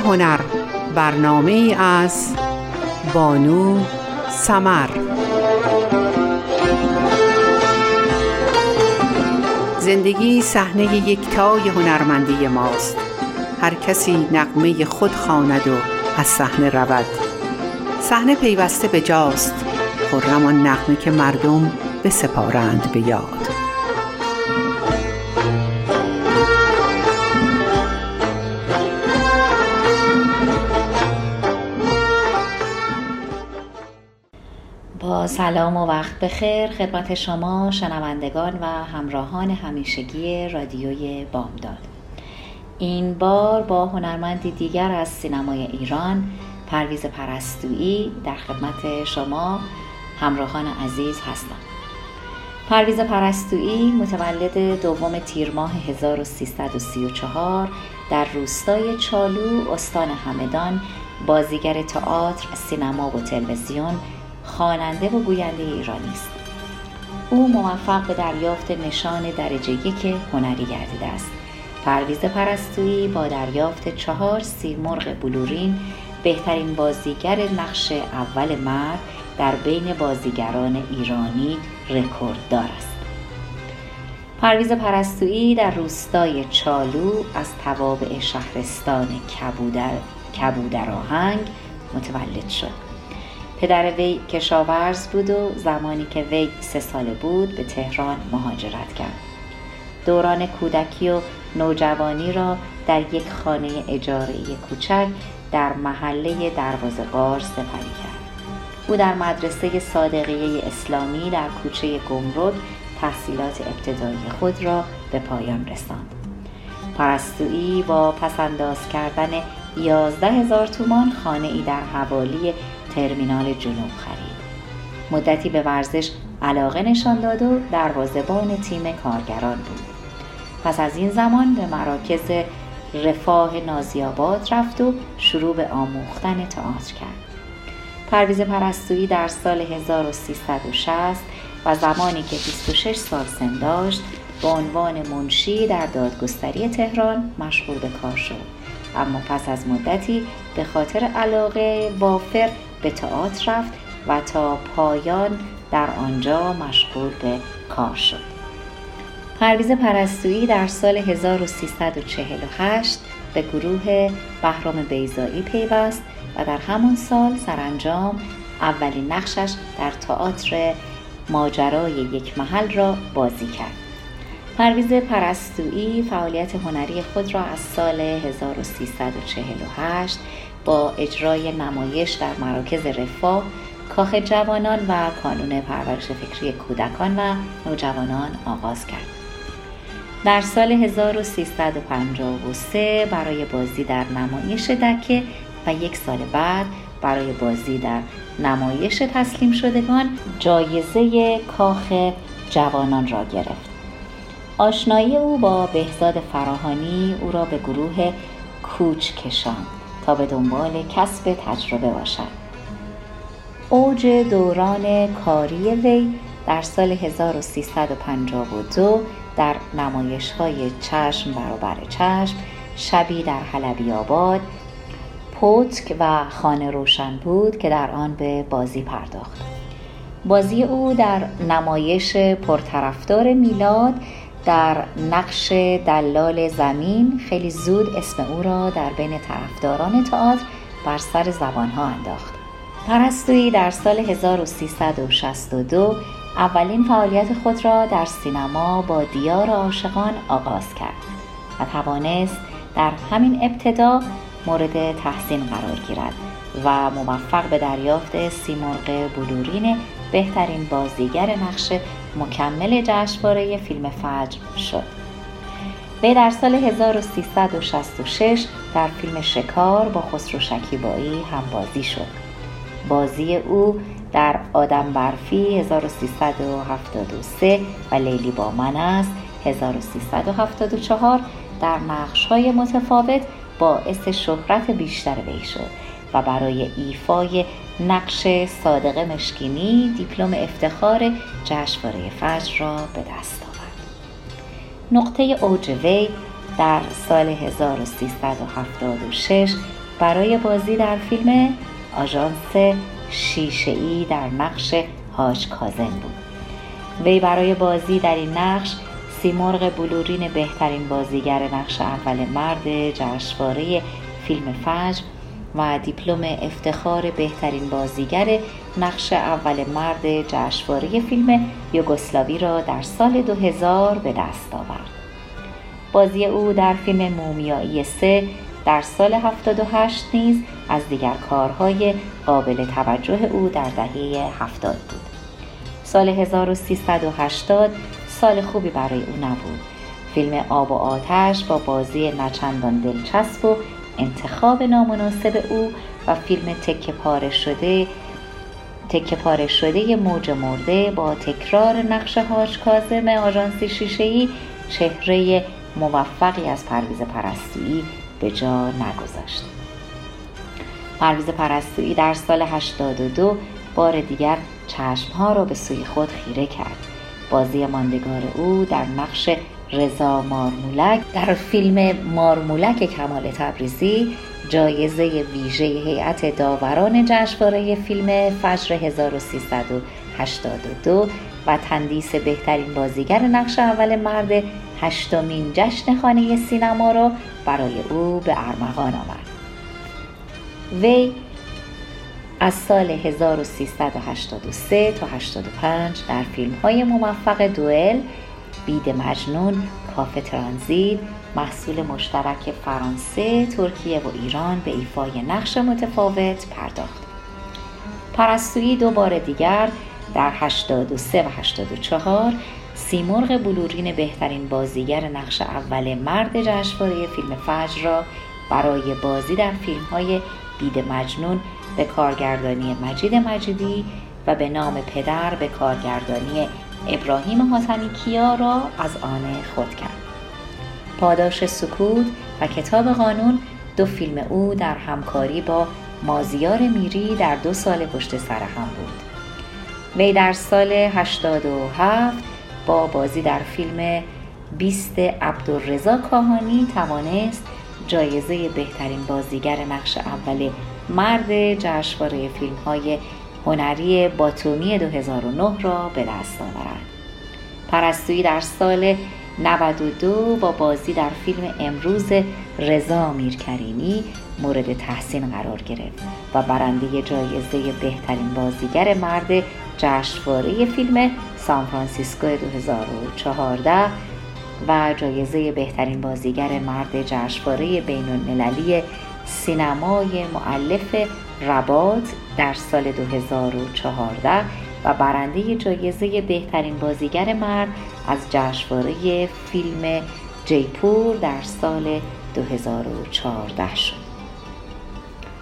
هنر برنامه از بانو سمر. زندگی صحنه یکتای هنرمندی ماست. هر کسی نقمه خود خواند و از صحنه رود. صحنه پیوسته به جاست خرم آن نغمه که مردم بسپارند به یاد. سلام و وقت بخیر. خدمت شما شنوندگان و همراهان همیشگی رادیوی بامداد. این بار با هنرمندی دیگر از سینمای ایران پرویز پرستویی در خدمت شما همراهان عزیز هستم. پرویز پرستویی متولد دوم تیر ماه 1334 در روستای چالو استان همدان بازیگر تئاتر، سینما و تلویزیون، خواننده و گوینده ایرانی است. او موفق به دریافت نشان درجه یک هنری گردیده است. پرویز پرستویی با دریافت چهار سیمرغ بلورین بهترین بازیگر نقش اول مرد در بین بازیگران ایرانی رکورددار است. پرویز پرستویی در روستای چالو از توابع شهرستان کبودر کبودر آهنگ متولد شد. پدر وی کشاورز بود و زمانی که وی سه ساله بود به تهران مهاجرت کرد. دوران کودکی و نوجوانی را در یک خانه اجاره کوچک در محله دروازه غار سپری کرد. او در مدرسه صادقیه اسلامی در کوچه گمرک تحصیلات ابتدایی خود را به پایان رساند. پرستویی با پسنداز کردن یازده هزار تومان خانه ای در حوالی ترمینال جنوب خرید. مدتی به ورزش علاقه نشان داد و دروازهبان تیم کارگران بود. پس از این زمان به مراکز رفاه نازیاباد رفت و شروع به آموختن تئاتر کرد. پرویز پرستویی در سال 1360 و زمانی که 26 سال سن داشت به عنوان منشی در دادگستری تهران مشغول به کار شد اما پس از مدتی به خاطر علاقه وافر به تئاتر رفت و تا پایان در آنجا مشغول به کار شد پرویز پرستویی در سال 1348 به گروه بهرام بیزایی پیوست و در همان سال سرانجام اولین نقشش در تئاتر ماجرای یک محل را بازی کرد. پرویز پرستویی فعالیت هنری خود را از سال 1348 با اجرای نمایش در مراکز رفاه، کاخ جوانان و کانون پرورش فکری کودکان و نوجوانان آغاز کرد. در سال 1353 برای بازی در نمایش دکه و یک سال بعد برای بازی در نمایش تسلیم شدگان جایزه کاخ جوانان را گرفت. آشنایی او با بهزاد فراهانی او را به گروه کوچ کشاند به دنبال کسب تجربه باشد. اوج دوران کاری وی در سال 1352 در نمایش های چشم برابر چشم، شبی در حلبی آباد، پوتک و خانه روشن بود که در آن به بازی پرداخت. بازی او در نمایش پرطرفدار میلاد در نقش دلال زمین خیلی زود اسم او را در بین طرفداران تئاتر بر سر زبانها انداخت. پرستویی در سال 1362 اولین فعالیت خود را در سینما با دیار عاشقان آغاز کرد و توانست در همین ابتدا مورد تحسین قرار گیرد و موفق به دریافت سیمرغ بلورین بهترین بازیگر نقش مکمل جشنواره فیلم فجر شد. وی در سال 1366 در فیلم شکار با خسرو شکیبایی هم بازی شد. بازی او در آدم برفی 1373 و لیلی با من است 1374 در نقش های متفاوت باعث شهرت بیشتر وی شد. و برای ایفای نقش صادق مشکینی دیپلم افتخار جشنواره فجر را به دست آورد. نقطه اوج وی در سال 1376 برای بازی در فیلم آژانس شیشهای در نقش هاش کازن بود وی برای بازی در این نقش سیمرغ بلورین بهترین بازیگر نقش اول مرد جشنواره فیلم فجر و دیپلم افتخار بهترین بازیگر نقش اول مرد جشنواره فیلم یوگسلاوی را در سال 2000 به دست آورد. بازی او در فیلم مومیایی سه در سال 78 نیز از دیگر کارهای قابل توجه او در دهه 70 بود. سال 1380 سال خوبی برای او نبود. فیلم آب و آتش با بازی نچندان دلچسب و انتخاب نامناسب او و فیلم تکه پاره شده تکه پاره شده موج مرده با تکرار نقش هاش کازم آژانسی شیشه‌ای چهره موفقی از پرویز پرستویی به جا نگذاشت. پرویز پرستویی در سال 82 بار دیگر چشمها را به سوی خود خیره کرد. بازی ماندگار او در نقش رضا مارمولک در فیلم مارمولک کمال تبریزی جایزه ویژه هیئت داوران جشنواره فیلم فجر 1382 و تندیس بهترین بازیگر نقش اول مرد هشتمین جشن خانه سینما را برای او به ارمغان آورد. وی از سال 1383 تا 85 در فیلم های موفق دوئل بید مجنون کافه ترانزیت محصول مشترک فرانسه، ترکیه و ایران به ایفای نقش متفاوت پرداخت. پرستویی دو بار دیگر در 83 و 84 سیمرغ بلورین بهترین بازیگر نقش اول مرد جشنواره فیلم فجر را برای بازی در فیلم های بید مجنون به کارگردانی مجید مجیدی و به نام پدر به کارگردانی ابراهیم حاتمی کیا را از آن خود کرد. پاداش سکوت و کتاب قانون دو فیلم او در همکاری با مازیار میری در دو سال پشت سر هم بود. وی در سال 87 با بازی در فیلم بیست عبدالرزا کاهانی توانست جایزه بهترین بازیگر نقش اول مرد جشنواره فیلم های هنری باتومی 2009 را به دست آورد. پرستویی در سال 92 با بازی در فیلم امروز رضا میرکریمی مورد تحسین قرار گرفت و برنده جایزه بهترین بازیگر مرد جشنواره فیلم سان فرانسیسکو 2014 و جایزه بهترین بازیگر مرد جشنواره بین المللی سینمای معلف ربات در سال 2014 و برنده جایزه بهترین بازیگر مرد از جشنواره فیلم جیپور در سال 2014 شد.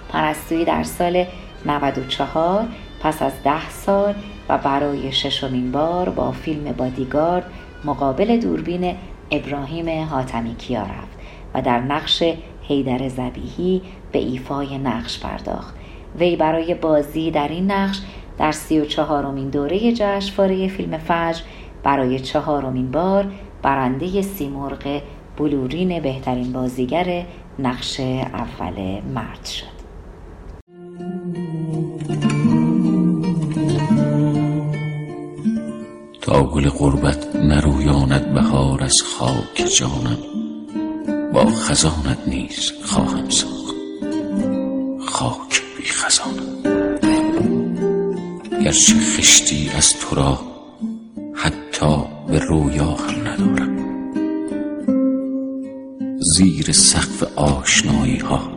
پرستویی در سال 94 پس از ده سال و برای ششمین بار با فیلم بادیگارد مقابل دوربین ابراهیم حاتمی کیا رفت و در نقش حیدر زبیهی به ایفای نقش پرداخت وی برای بازی در این نقش در سی و چهارمین دوره جشنواره فیلم فجر برای چهارمین بار برنده سیمرغ بلورین بهترین بازیگر نقش اول مرد شد. تا گل قربت نرویاند بهار از خاک جانم با خزانت نیز خواهم ساخت. خاک بی خزانم گرچه خشتی از تو را حتی به رویا هم ندارم. زیر سقف آشنایی ها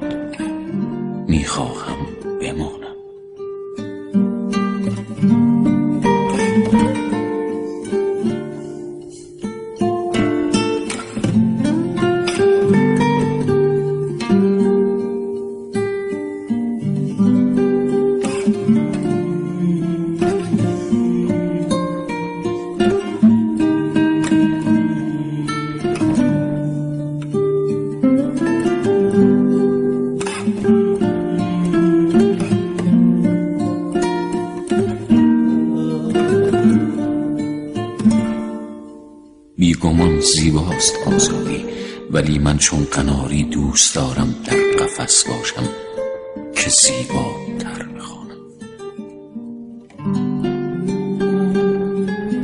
می‌خواهم. بیگمان زیباست آزادی ولی من چون قناری دوست دارم در قفس باشم که زیباتر بخوانم.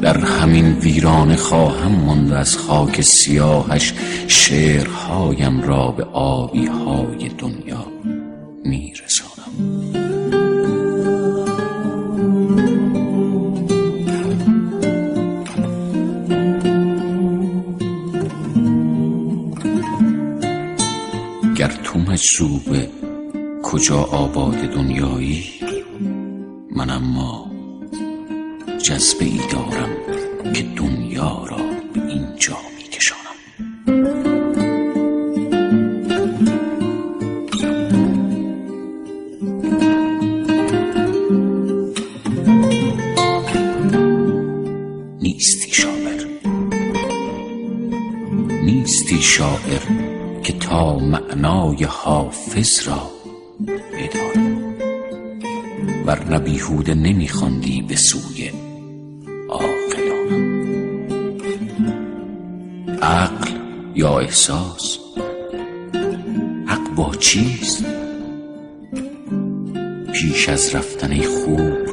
در همین ویرانه خواهم ماند از خاک سیاهش شعرهایم را به آبی های دنیا میرسانم مجذوب کجا آباد دنیایی؟ من اما جذبه ای دارم که دنیا را به اینجا معنای حافظ را بدانی ورنه بیهوده نمیخواندی به سوی عاقلانم. عقل یا احساس؟ حق با چیست؟ پیش از رفتن خوب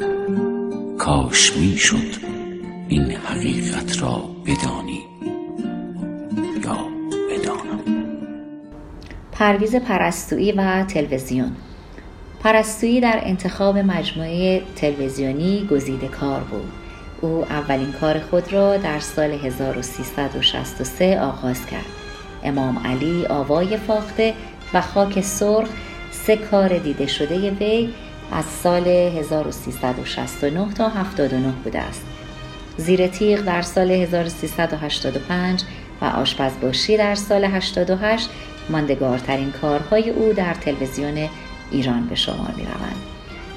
کاش می‌شد این حقیقت را بدانی. پرویز پرستویی و تلویزیون. پرستویی در انتخاب مجموعه تلویزیونی گزیده کار بود. او اولین کار خود را در سال 1363 آغاز کرد. امام علی آوای فاخته و خاک سرخ سه کار دیده شده وی از سال 1369 تا 79 بوده است. زیر تیغ در سال 1385 و آشپزباشی در سال 88 ماندگارترین کارهای او در تلویزیون ایران به شمار می روند.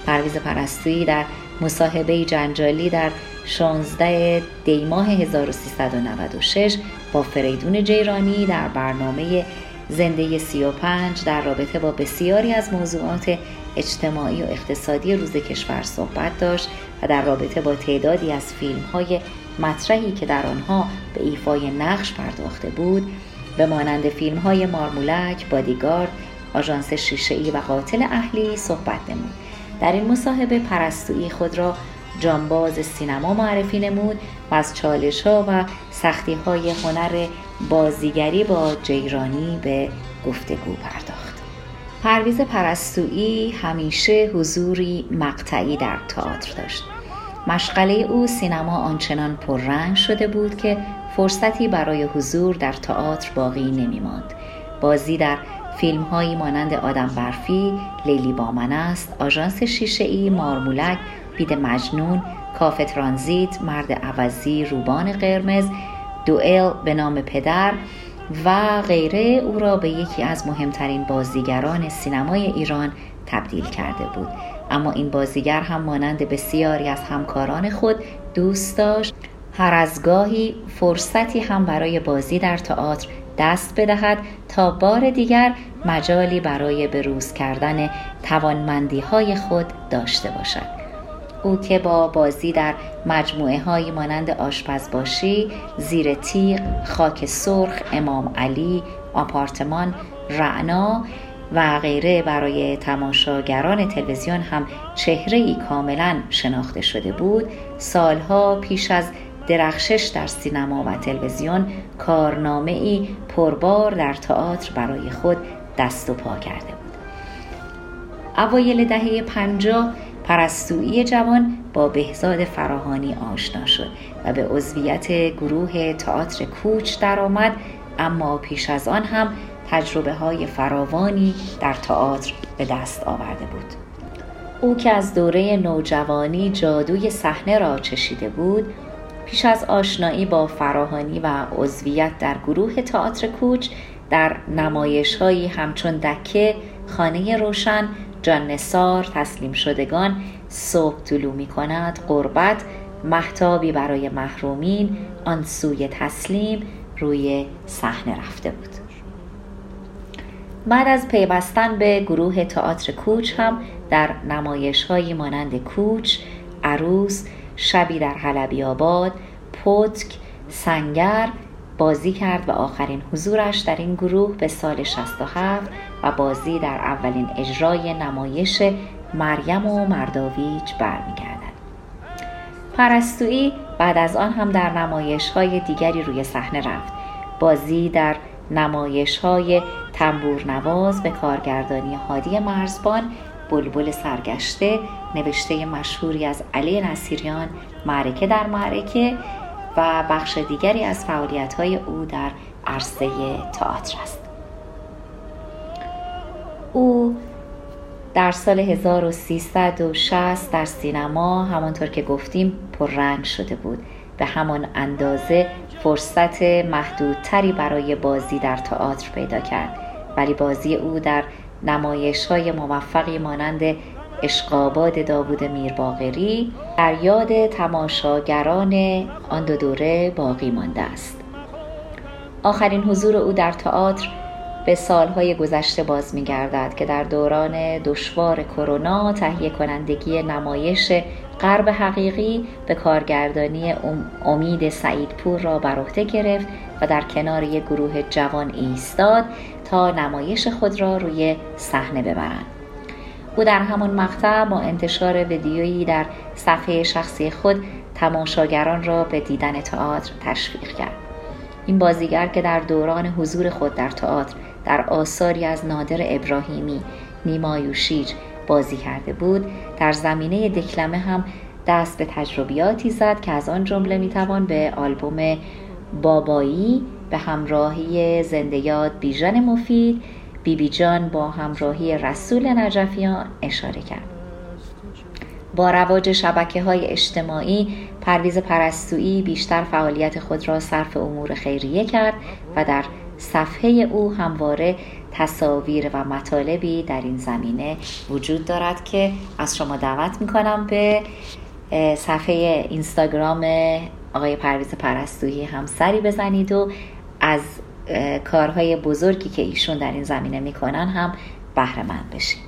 پرویز پرستویی در مصاحبه جنجالی در 16 دیماه 1396 با فریدون جیرانی در برنامه زنده 35 در رابطه با بسیاری از موضوعات اجتماعی و اقتصادی روز کشور صحبت داشت و در رابطه با تعدادی از فیلم های مطرحی که در آنها به ایفای نقش پرداخته بود به مانند فیلم های مارمولک، بادیگارد، آژانس شیشه و قاتل اهلی صحبت نمود. در این مصاحبه پرستویی خود را جانباز سینما معرفی نمود و از چالش ها و سختی های هنر بازیگری با جیرانی به گفتگو پرداخت. پرویز پرستویی همیشه حضوری مقطعی در تئاتر داشت. مشغله او سینما آنچنان پررنگ شده بود که فرصتی برای حضور در تئاتر باقی نمی ماند. بازی در فیلم هایی مانند آدم برفی، لیلی با من است، آژانس شیشه ای، مارمولک، بید مجنون، کاف ترانزیت، مرد عوضی، روبان قرمز، دوئل به نام پدر و غیره او را به یکی از مهمترین بازیگران سینمای ایران تبدیل کرده بود اما این بازیگر هم مانند بسیاری از همکاران خود دوست داشت هر از گاهی فرصتی هم برای بازی در تئاتر دست بدهد تا بار دیگر مجالی برای بروز کردن توانمندی های خود داشته باشد. او که با بازی در مجموعه های مانند آشپزباشی، زیر تیغ، خاک سرخ، امام علی، آپارتمان، رعنا و غیره برای تماشاگران تلویزیون هم چهره ای کاملا شناخته شده بود سالها پیش از درخشش در سینما و تلویزیون کارنامه ای پربار در تئاتر برای خود دست و پا کرده بود. اوایل دهه پنجاه پرستویی جوان با بهزاد فراهانی آشنا شد و به عضویت گروه تئاتر کوچ درآمد اما پیش از آن هم تجربه های فراوانی در تئاتر به دست آورده بود. او که از دوره نوجوانی جادوی صحنه را چشیده بود پیش از آشنایی با فراهانی و عضویت در گروه تئاتر کوچ در نمایش هایی همچون دکه خانه روشن جان نسار تسلیم شدگان صبح طلوع می کند قربت محتابی برای محرومین آن سوی تسلیم روی صحنه رفته بود. بعد از پیوستن به گروه تئاتر کوچ هم در نمایش هایی مانند کوچ، عروس، شبی در حلبی آباد، پتک، سنگر بازی کرد و آخرین حضورش در این گروه به سال 67 و بازی در اولین اجرای نمایش مریم و مرداویچ برمیگردد. پرستویی بعد از آن هم در نمایش های دیگری روی صحنه رفت. بازی در نمایش های تنبور نواز به کارگردانی هادی مرزبان بلبل سرگشته نوشته مشهوری از علی نصیریان معرکه در معرکه و بخش دیگری از فعالیت او در عرصه تئاتر است. او در سال 1360 در سینما همانطور که گفتیم پررنگ شده بود. به همان اندازه فرصت محدودتری برای بازی در تئاتر پیدا کرد. ولی بازی او در نمایش های موفقی مانند اشقاباد داوود میرباغری در یاد تماشاگران آن دو دوره باقی مانده است. آخرین حضور او در تئاتر به سالهای گذشته باز می گردد که در دوران دشوار کرونا تهیه کنندگی نمایش غرب حقیقی به کارگردانی امید سعیدپور را بر عهده گرفت و در کنار یک گروه جوان ایستاد تا نمایش خود را روی صحنه ببرند. او در همان مقطع با انتشار ویدیویی در صفحه شخصی خود تماشاگران را به دیدن تئاتر تشویق کرد. این بازیگر که در دوران حضور خود در تئاتر در آثاری از نادر ابراهیمی نیما یوشیج بازی کرده بود در زمینه دکلمه هم دست به تجربیاتی زد که از آن جمله می‌توان به آلبوم بابایی به همراهی زنده یاد بیژن مفید بیبی بی جان با همراهی رسول نجفیان اشاره کرد. با رواج شبکه های اجتماعی پرویز پرستویی بیشتر فعالیت خود را صرف امور خیریه کرد و در صفحه او همواره تصاویر و مطالبی در این زمینه وجود دارد که از شما دعوت می‌کنم به صفحه اینستاگرام آقای پرویز پرستویی هم سری بزنید و از کارهای بزرگی که ایشون در این زمینه می‌کنن هم بهره مند بشید